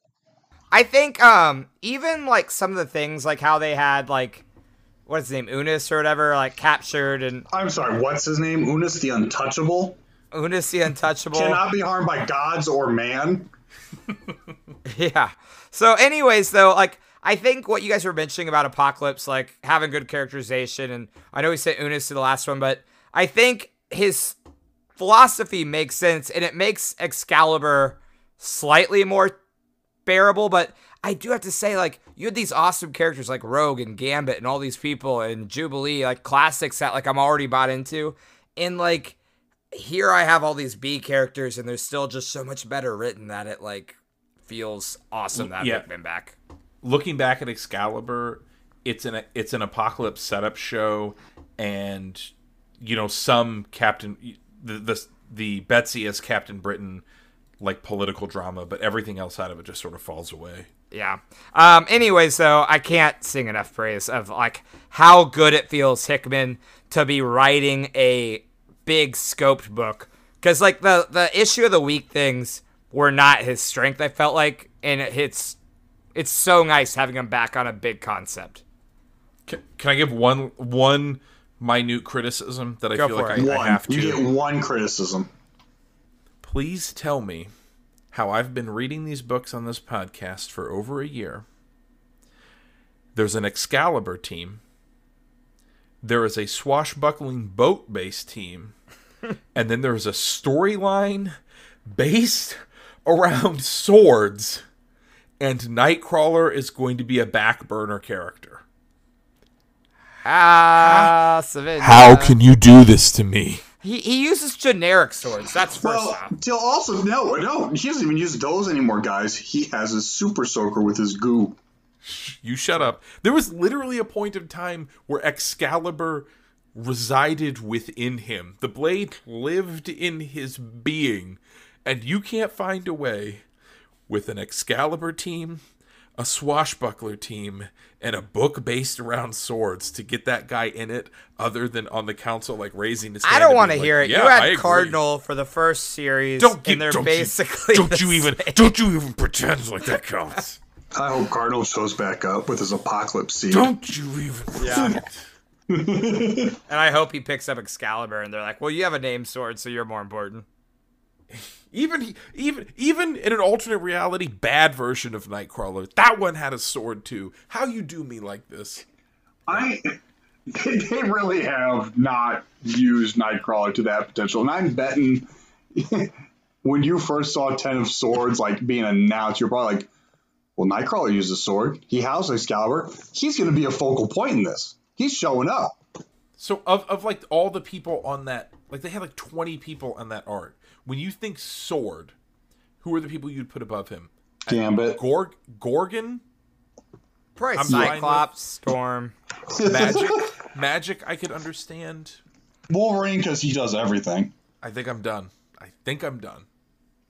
I think um even like some of the things like how they had like what's his name Unis or whatever like captured and I'm sorry. What's his name? Unis the Untouchable Unis the Untouchable. cannot be harmed by gods or man. Yeah. So, anyways, though, like I think what you guys were mentioning about Apocalypse, like having good characterization, and I know we said Unis to the last one, but I think his philosophy makes sense, and it makes Excalibur slightly more bearable. But I do have to say, like you had these awesome characters like Rogue and Gambit and all these people and Jubilee, like classics that like I'm already bought into, and like here I have all these B characters, and they're still just so much better written that it like feels awesome that Yeah. I've been back. Looking back at Excalibur, it's an it's an apocalypse setup show and you know some Captain the the, the Betsy as Captain Britain like political drama, but everything else out of it just sort of falls away. Yeah. Um. Anyways, though, I can't sing enough praise of like how good it feels Hickman to be writing a big scoped book because like the the issue of the week things were not his strength. I felt like, and it, it's it's so nice having him back on a big concept. Can, can I give one one minute criticism that I Go feel like it. I, I have to? You get one criticism. Please tell me how I've been reading these books on this podcast for over a year. There's an Excalibur team. There is a swashbuckling boat based team. and then there's a storyline based around swords. And Nightcrawler is going to be a back burner character. Ah, Savannah. How can you do this to me? he he uses generic swords? That's first Well, off. till also no, no, he doesn't even use those anymore, guys. He has a super soaker with his goo. You shut up. There was literally a point of time where Excalibur resided within him. The blade lived in his being. And you can't find a way with an Excalibur team, a swashbuckler team, and a book based around swords to get that guy in it other than on the council like raising his hand. I don't want to being hear like, it. "Yeah, you I had agree." Cardinal for the first series, Don't get and they're don't basically you, don't the you even same. don't you even pretend like that counts. I hope Cardinal shows back up with his apocalypse seed. Don't you even Yeah. and I hope he picks up Excalibur, and they're like, "Well, you have a name sword, so you're more important." Even even even in an alternate reality bad version of Nightcrawler, that one had a sword too. How you do me like this? I they, they really have not used Nightcrawler to that potential, and I'm betting when you first saw Ten of Swords like being announced, you're probably like, "Well, Nightcrawler uses a sword. He housed Excalibur. He's going to be a focal point in this. He's showing up." So of of like all the people on that, like they had like twenty people on that art. When you think sword, who are the people you'd put above him? Gambit. Gorg Gorgon, Probably I'm fine Cyclops, Storm. magic, magic. I could understand. Wolverine because he does everything. I think I'm done. I think I'm done.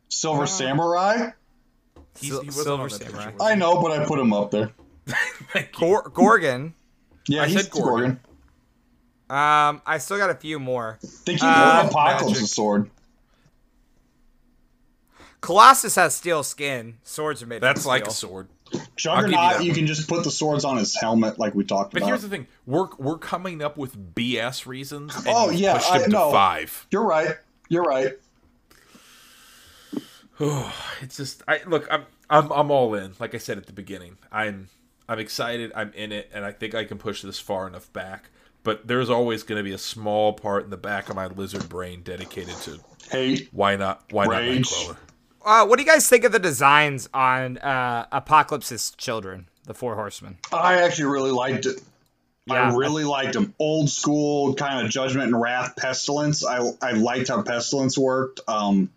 Silver Samurai. He's, he wasn't Silver on that picture, Samurai. I know, but I put him up there. Gor- Gorgon. Yeah, I he's said Gorgon. Gorgon. Um, I still got a few more. They keep Uh, giving Apocalypse a magic. sword. Colossus has steel skin. Swords are made. That's of like a sword. Juggernaut, that you can just put the swords on his helmet, like we talked But about. here's the thing: we're we're coming up with BS reasons. And Oh, yeah, pushed I him to know. five. You're right. You're right. It's just I look. I'm I'm I'm all in. Like I said at the beginning, I'm I'm excited. I'm in it, and I think I can push this far enough back. But there's always going to be a small part in the back of my lizard brain dedicated to Hate. why not why Rage. not Nightcrawler. Uh, what do you guys think of the designs on uh, Apocalypse's children, the Four Horsemen? I actually really liked it. Yeah. I really liked them. Old school kind of judgment and wrath, pestilence. I I liked how pestilence worked. Um,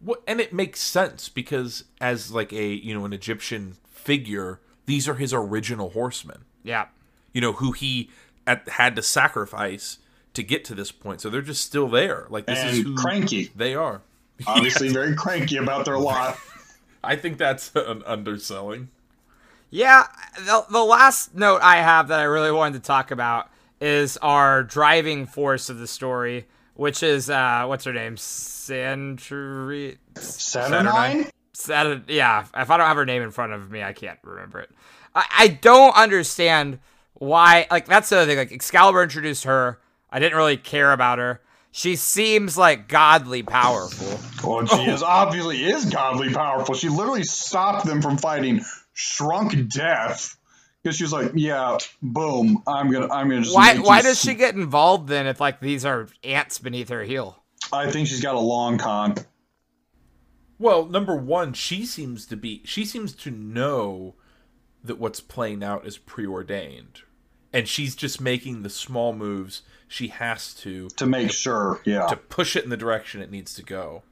Well, and it makes sense because as like a you know an Egyptian figure, these are his original horsemen. Yeah. You know who he at, had to sacrifice to get to this point. So they're just still there. Like this is who cranky. they are. Obviously, very cranky about their lot. I think that's an underselling. Yeah, the, the last note I have that I really wanted to talk about is our driving force of the story, which is uh, what's her name, Sandri. Saturnine? Saturn. Yeah, if I don't have her name in front of me, I can't remember it. I, I don't understand why. Like that's the other thing. Like Excalibur introduced her. I didn't really care about her. She seems like godly powerful. Well, she is obviously is godly powerful. She literally stopped them from fighting Shrunk Death because she's like, "Yeah, boom, I'm gonna, I'm gonna just." Why? Why does she get involved then? If like these are ants beneath her heel? I think she's got a long con. Well, number one, she seems to be she seems to know that what's playing out is preordained. And she's just making the small moves she has to to make sure. Yeah, to push it in the direction it needs to go.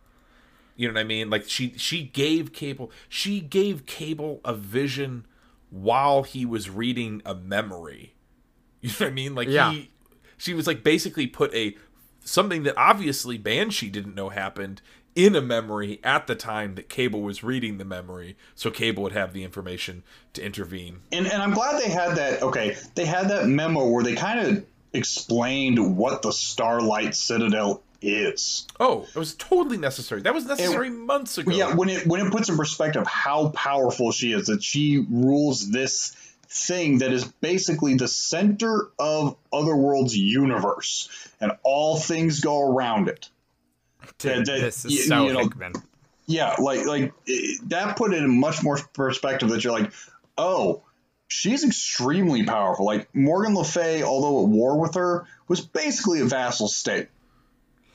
You know what I mean? Like she she gave Cable she gave Cable a vision while he was reading a memory. You know what I mean? Like Yeah. he she was like basically put a something that obviously Banshee didn't know happened in a memory at the time that Cable was reading the memory, so Cable would have the information to intervene. and and I'm glad they had that. Okay, they had that memo where they kind of explained what the Starlight Citadel is. Oh, it was totally necessary. That was necessary months ago. Yeah, when it when it puts in perspective how powerful she is, that she rules this thing that is basically the center of Otherworld's universe, and all things go around it. Dude, that- this is you- so you know- Hickman. Yeah, like like it, that put it in much more perspective that you're like, oh, she's extremely powerful. Like Morgan Le Fay, although at war with her, was basically a vassal state.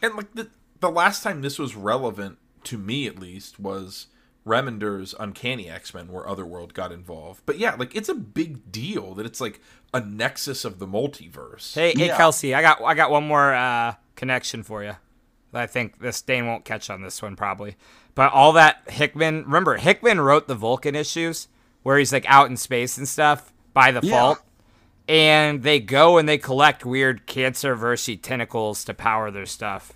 And like the the last time this was relevant to me at least was Remender's Uncanny X Men, where Otherworld got involved. But yeah, like it's a big deal that it's like a nexus of the multiverse. Hey, hey, Yeah. Kelsey, I got I got one more uh, connection for you. I think this Dane won't catch on this one probably. But all that Hickman, remember Hickman wrote the Vulcan issues where he's like out in space and stuff by default. And they go and they collect weird cancer versy tentacles to power their stuff.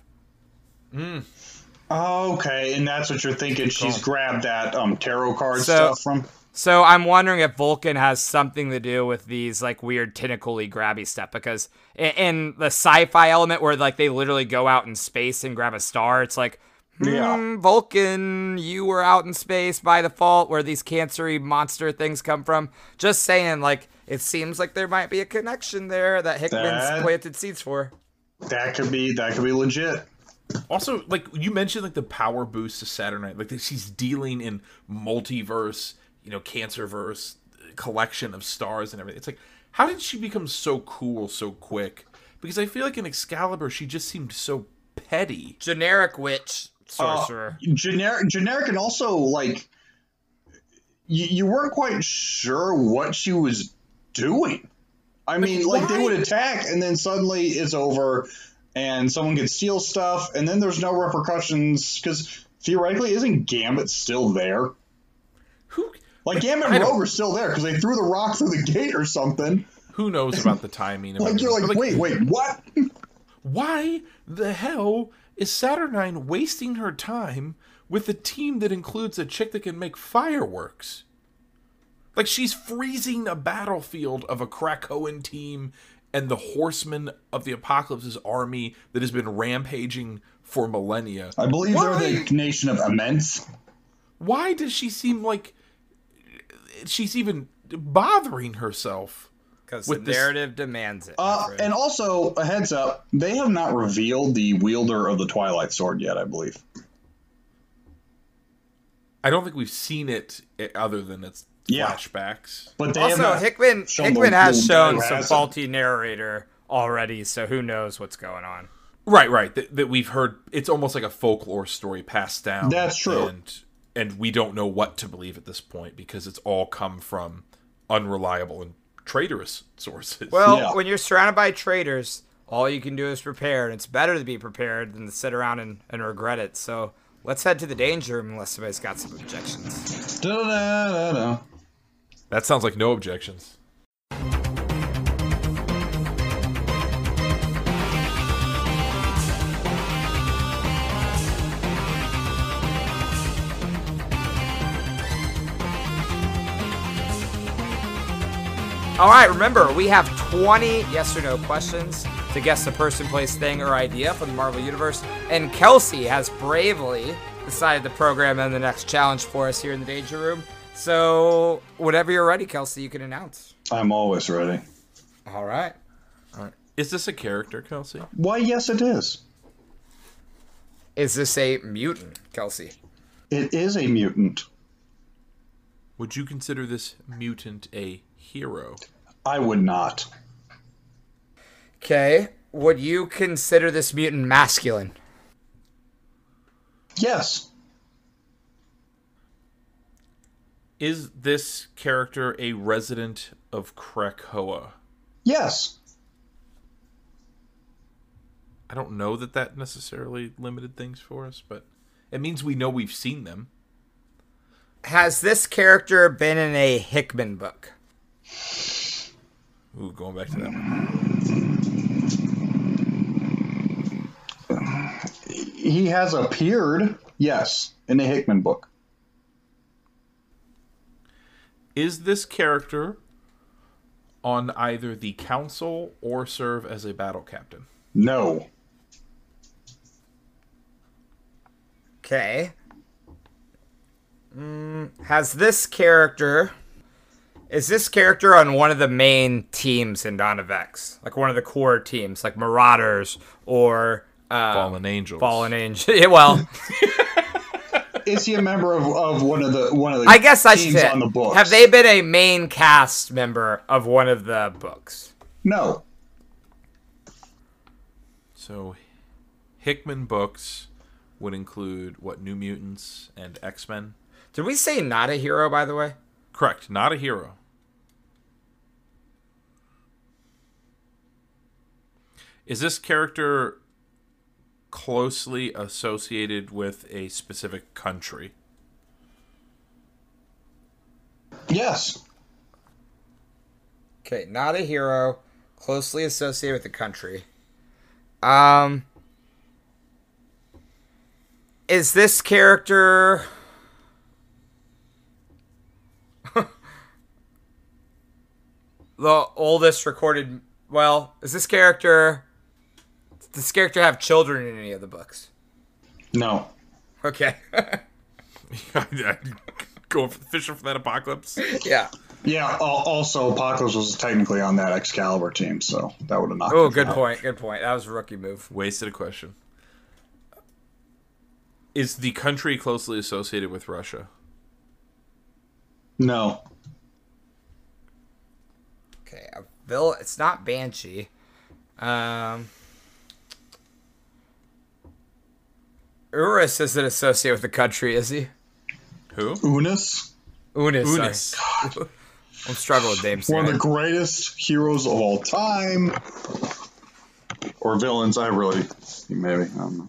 Okay, and that's what you're thinking. She's grabbed that um tarot card So- stuff from. So I'm wondering if Vulcan has something to do with these like weird tentacly grabby stuff because in, in the sci-fi element where like they literally go out in space and grab a star, it's like, Yeah. Hmm, Vulcan, you were out in space by default where these cancery monster things come from. Just saying, like it seems like there might be a connection there that Hickman's That- planted seeds for. That could be that could be legit. Also, like you mentioned, like the power boost to Saturnine, like that she's dealing in multiverse, you know, cancerverse uh, collection of stars and everything. It's like, how did she become so cool so quick? Because I feel like in Excalibur, she just seemed so petty. Generic witch Uh, sorcerer. generic, generic, and also like you, you weren't quite sure what she was doing. I mean, like they would attack, and then suddenly it's over, and someone could steal stuff, and then there's no repercussions because theoretically, isn't Gambit still there? Who Like Gambit I and Rogue are still there because they threw the rock through the gate or something. who knows about the timing? Like you're like, everything. But, wait, wait, what? why the hell is Saturnine wasting her time with a team that includes a chick that can make fireworks? Like she's freezing a battlefield of a Krakoan team and the horsemen of the Apocalypse's army that has been rampaging for millennia. I believe Why? they're the nation of immense. Why does she seem like she's even bothering herself. Because the With this- narrative demands it. Uh, and also, a heads up, they have not revealed the wielder of the Twilight Sword yet, I believe. I don't think we've seen it other than its Yeah. flashbacks. But they also, Hickman Hickman has shown who some has it. faulty narrator already, so who knows what's going on. Right, right. That, that we've heard. It's almost like a folklore story passed down. That's true. And and we don't know what to believe at this point because it's all come from unreliable and traitorous sources. Well, Yeah. when you're surrounded by traitors, all you can do is prepare, and it's better to be prepared than to sit around and, and regret it. So let's head to the danger room unless somebody's got some objections. Da-da-da-da-da. that sounds like no objections. All right, remember, we have 20 yes or no questions to guess the person, place, thing, or idea from the Marvel Universe. And Kelsey has bravely decided to program in the next challenge for us here in the Danger Room. So, whenever you're ready, Kelsey, you can announce. I'm always ready. All right. Is this a character, Kelsey? Why, yes, it is. Is this a mutant, Kelsey? It is a mutant. Would you consider this mutant a hero? I would not. Okay. Would you consider this mutant masculine? Yes. Is this character a resident of Krakoa? Yes. I don't know that that necessarily limited things for us, but it means we know we've seen them. Has this character been in a Hickman book? Ooh, going back to that one. He has appeared, yes, in the Hickman book. Is this character on either the council or serve as a battle captain? No. Okay. Mm, has this character. Is this character on one of the main teams in Dawn of X? Like one of the core teams, like Marauders or. Uh, Fallen Angels. Fallen Angel. Yeah, well, Is he a member of, of one of the one of the I guess I should teams on the books? Have they been a main cast member of one of the books? No. So, Hickman books would include what New Mutants and X Men. Did we say not a hero, by the way? Correct, not a hero. Is this character closely associated with a specific country? Yes. Okay, not a hero, closely associated with the country. Um Is this character the oldest recorded well, is this character does this character have children in any of the books? No. Okay. Going for fishing for that apocalypse. yeah. Yeah. Also, Apocalypse was technically on that Excalibur team, so that would have knocked. Oh, good out. point. Good point. That was a rookie move. Wasted a question. Is the country closely associated with Russia? No. Okay, a vill. It's not Banshee. Um, Urus isn't associated with the country, is he? Who? Unis, Unis. sorry. Unis. I'm struggling with names. one of the greatest heroes of all time, or villains. I really, maybe. I don't know.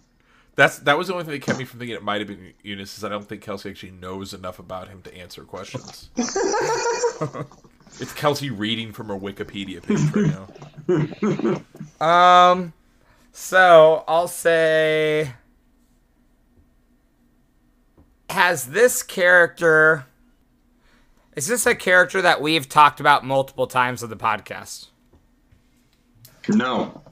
That's that was the only thing that kept me from thinking it might have been Eunice. Is I don't think Kelsey actually knows enough about him to answer questions. it's Kelsey reading from her Wikipedia page right now. Um, so I'll say, has this character? Is this a character that we've talked about multiple times on the podcast? No.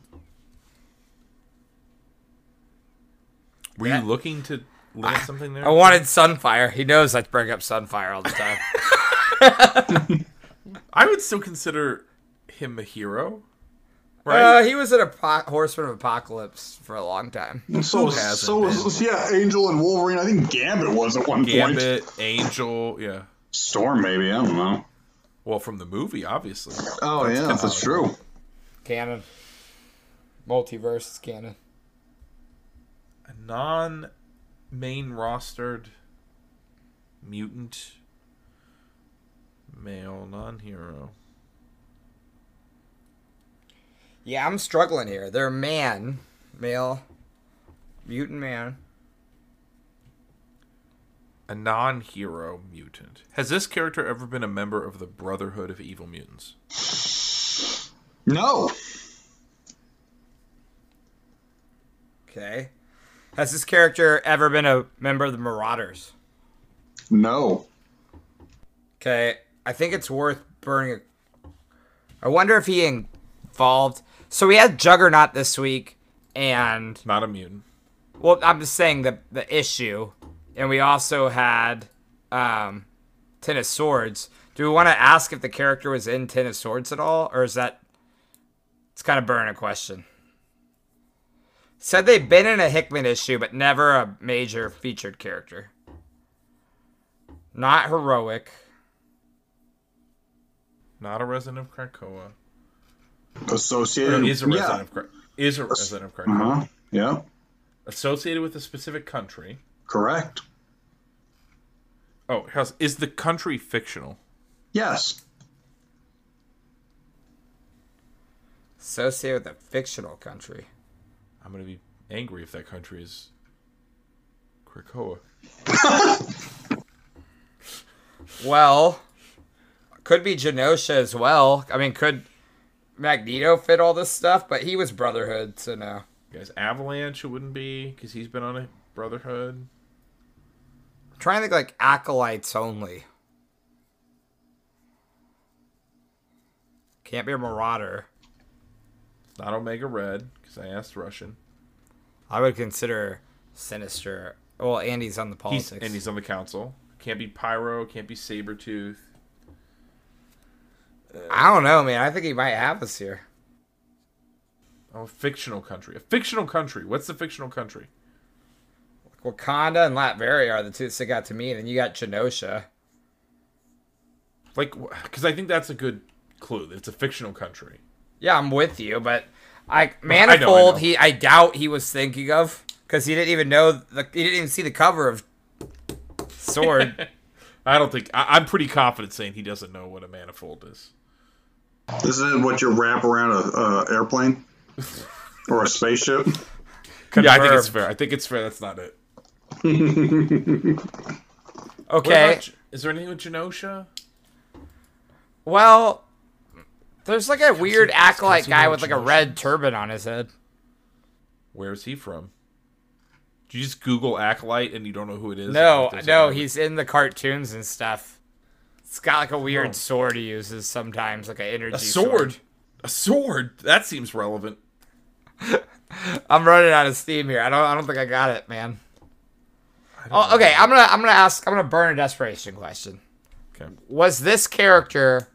Were you looking to limit something there? I wanted Sunfire. He knows I bring up Sunfire all the time. I would still consider him a hero. Uh, he was an apo- horseman of apocalypse for a long time. So, hasn't so was, yeah, Angel and Wolverine. I think Gambit was at one point. Gambit, Angel, yeah. Storm, maybe. I don't know. Well, from the movie, obviously. Oh, yeah, that's true. Canon. Multiverse is canon. A non main rostered mutant male non hero. Yeah, I'm struggling here. They're man, male, mutant man. A non hero mutant. Has this character ever been a member of the Brotherhood of Evil Mutants? No. Okay. Has this character ever been a member of the Marauders? No. Okay, I think it's worth burning. A... I wonder if he involved. So we had Juggernaut this week, and Not a mutant. well, I'm just saying the the issue, and we also had um, Ten of Swords. Do we want to ask if the character was in Ten of Swords at all, or is that? It's kind of burning a question. Said they've been in a Hickman issue, but never a major featured character. Not heroic. Not a resident of Krakoa. Associated. Or is a resident yeah. of Kra- is a resident of Krakoa. Uh huh. Yeah. Associated with a specific country. Correct. Oh, is the country fictional? Yes. Associated with a fictional country. I'm gonna be angry if that country is Krakoa. Well, could be Genosha as well. I mean, could Magneto fit all this stuff? But he was Brotherhood, so no. Guys, Avalanche it wouldn't be because he's been on a Brotherhood. I'm trying to think like acolytes only. Can't be a Marauder. It's not Omega Red because I asked Russian. I would consider Sinister. Well, Andy's on the He's, politics. and he's on the council. Can't be Pyro. Can't be I don't know, man. I think he might have us here. Oh, a fictional country. A fictional country. What's the fictional country? Wakanda and Latveria are the two that stick out to me. And then you got Genosha. Like, because I think that's a good clue. It's a fictional country. Yeah, I'm with you, but I I Manifold. know, I know. He, I doubt he was thinking of because he didn't even know the. He didn't even see the cover of Sword. I don't think. I, I'm pretty confident saying he doesn't know what a manifold is. This is what you wrap around a uh, airplane or a spaceship. Yeah, I think it's fair. I think it's fair. That's not it. Okay. about is there anything with Genosha? Well, there's like a weird acolyte Kelsey guy with like a red turban on his head. Where is he from? Did you just Google acolyte and you don't know who it is? No, no, he's in the cartoons and stuff. It's got like a weird oh. sword he uses sometimes, like an energy a sword. A sword. That seems relevant. I'm running out of steam here. I don't. I don't think I got it, man. Oh, okay. I'm gonna. I'm gonna ask. I'm gonna burn a desperation question. Okay. Was this character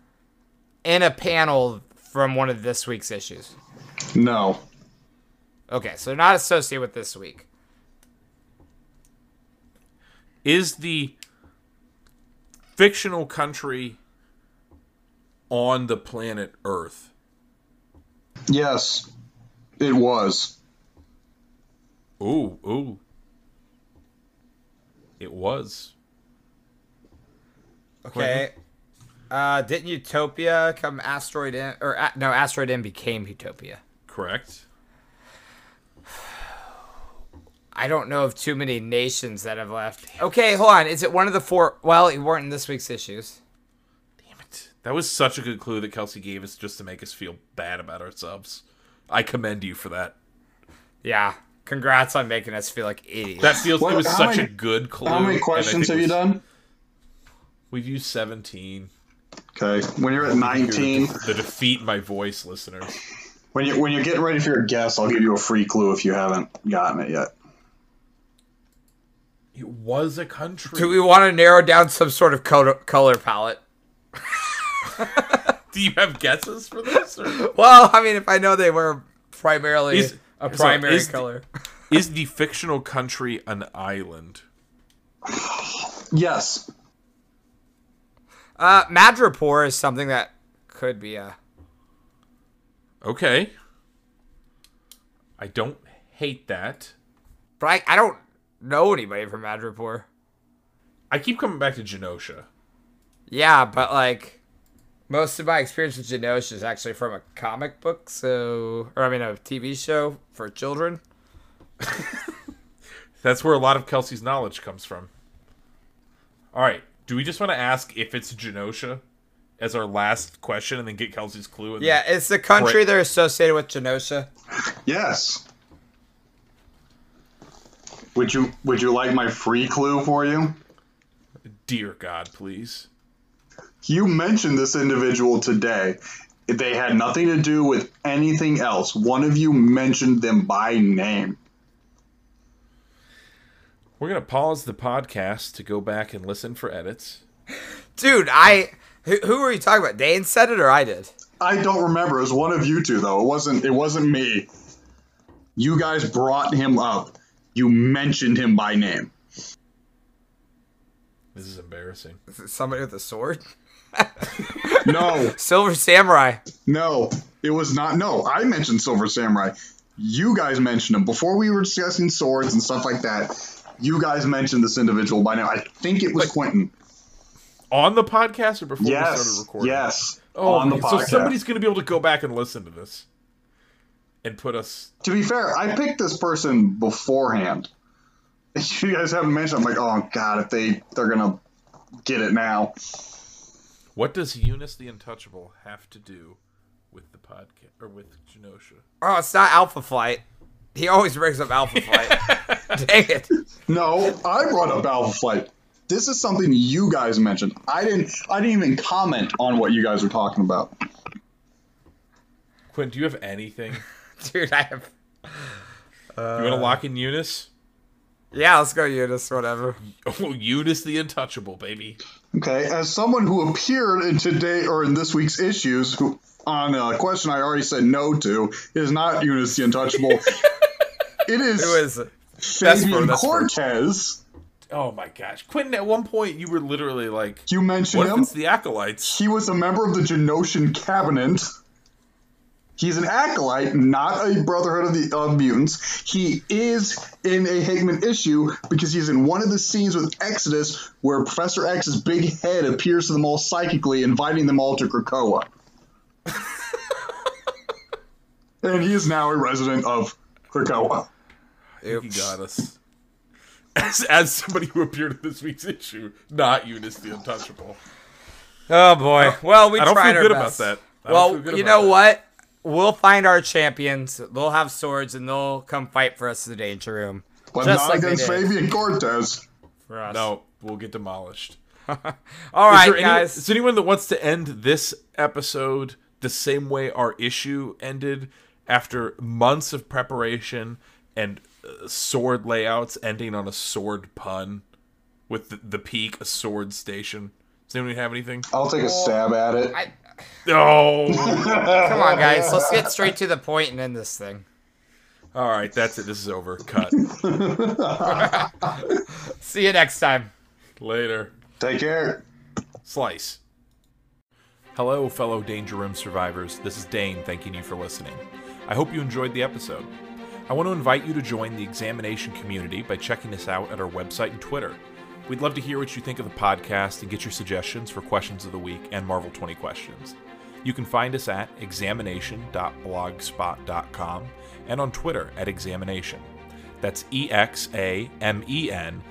in a panel from one of this week's issues? No. Okay, so they're not associated with this week. Is the fictional country on the planet Earth? Yes. It was. Ooh, ooh. It was. Okay. Uh, didn't Utopia come Asteroid M, or uh, no, Asteroid M became Utopia? Correct. I don't know of too many nations that have left. Okay, hold on. Is it one of the four? Well, it weren't in this week's issues. Damn it. That was such a good clue that Kelsey gave us just to make us feel bad about ourselves. I commend you for that. Yeah. Congrats on making us feel like idiots. That feels What- it was such many- a good clue. How many questions think have you was- done? We've used 17. Okay. When you're at 19, The defeat my voice, listeners. when you when you're getting ready for your guess, I'll give you a free clue if you haven't gotten it yet. It was a country. Do we want to narrow down some sort of color, color palette? Do you have guesses for this? Or? Well, I mean, if I know they were primarily Is- a so primary is the- color. Is the fictional country an island? Yes. Uh, Madripoor is something that could be a. Okay. I don't hate that. But I, I don't know anybody from Madripoor. I keep coming back to Genosha. Yeah, but like most of my experience with Genosha is actually from a comic book, so or I mean a TV show for children. That's where a lot of Kelsey's knowledge comes from. All right. Do we just want to ask if it's Genosha as our last question and then get Kelsey's clue? And Yeah, it's the country Right. they're associated with Genosha. Yes. Would you Would you like my free clue for you? Dear God, please. You mentioned this individual today. They had nothing to do with anything else. One of you mentioned them by name. We're going to pause the podcast to go back and listen for edits. Dude, I who, who were you talking about? Dane said it or I did? I don't remember. It was one of you two though. It wasn't. It wasn't me. You guys brought him up. You mentioned him by name. This is embarrassing. Is it somebody with a sword? No, Silver Samurai. no, it was not. No, I mentioned Silver Samurai. You guys mentioned him before we were discussing swords and stuff like that. You guys mentioned this individual by name. I think it was Quintin. On the podcast or before we started recording? yes, Oh, on the okay. so somebody's going to be able to go back and listen to this and put us. To be fair, I picked this person beforehand. You guys haven't mentioned. I'm like, oh god, if they they're gonna get it now. What does Eunice the Untouchable have to do with the podcast or with Genosha? Oh, it's not Alpha Flight. He always brings up Alpha Flight. Dang it. No, I brought up Alpha Flight. This is something you guys mentioned. I didn't. I didn't even comment on what you guys were talking about. Quinn, do you have anything? Dude, I have. you want to uh, lock in Eunice? Yeah, let's go Eunice, whatever. Oh, Eunice the Untouchable, baby. Okay, as someone who appeared in today or in this week's issues, who on a question I already said no to, is not Eunice the Untouchable. it is Who is it? Fabian that's fair. Cortez. Oh my gosh, Quintin! At one point, you were literally like, You mentioned "What if him. it's the acolytes?" He was a member of the Genoshan cabinet. He's an acolyte, not a Brotherhood of the of Mutants. He is in a Hickman issue because he's in one of the scenes with Exodus where Professor X's big head appears to them all psychically, inviting them all to Krakoa. and he is now a resident of Krakoa. He got us. As, as somebody who appeared in this week's issue, not Eunice the Untouchable. Oh boy. Well, we I don't tried feel our good best. about that. I don't Well, feel good you about know that. what? We'll find our champions. They'll have swords and they'll come fight for us in the danger room. But Just not like against. Fabian Cortez. For us. No, we'll get demolished. All Is right, there any- guys. is anyone that wants to end this episode the same way our issue ended after months of preparation and uh, sword layouts ending on a sword pun with the, the peak, a sword station? Does anyone have anything? I'll take a stab at it. I, No. come on, guys. Let's get straight to the point and end this thing. All right, that's it. This is over. Cut. See you next time. Later. Take care. Slice. Hello, fellow Danger Room survivors. This is Dane thanking you for listening. I hope you enjoyed the episode. I want to invite you to join the examenation community by checking us out at our website and Twitter. We'd love to hear what you think of the podcast and get your suggestions for questions of the week and Marvel 20 questions. You can find us at examenation.blogspot.com and on Twitter at examenation. That's E X A M E N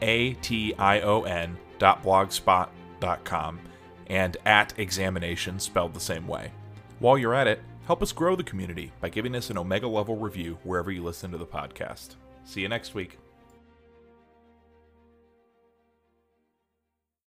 A T I O N dot blogspot dot com and at examenation spelled the same way. While you're at it, help us grow the community by giving us an Omega level review wherever you listen to the podcast. See you next week.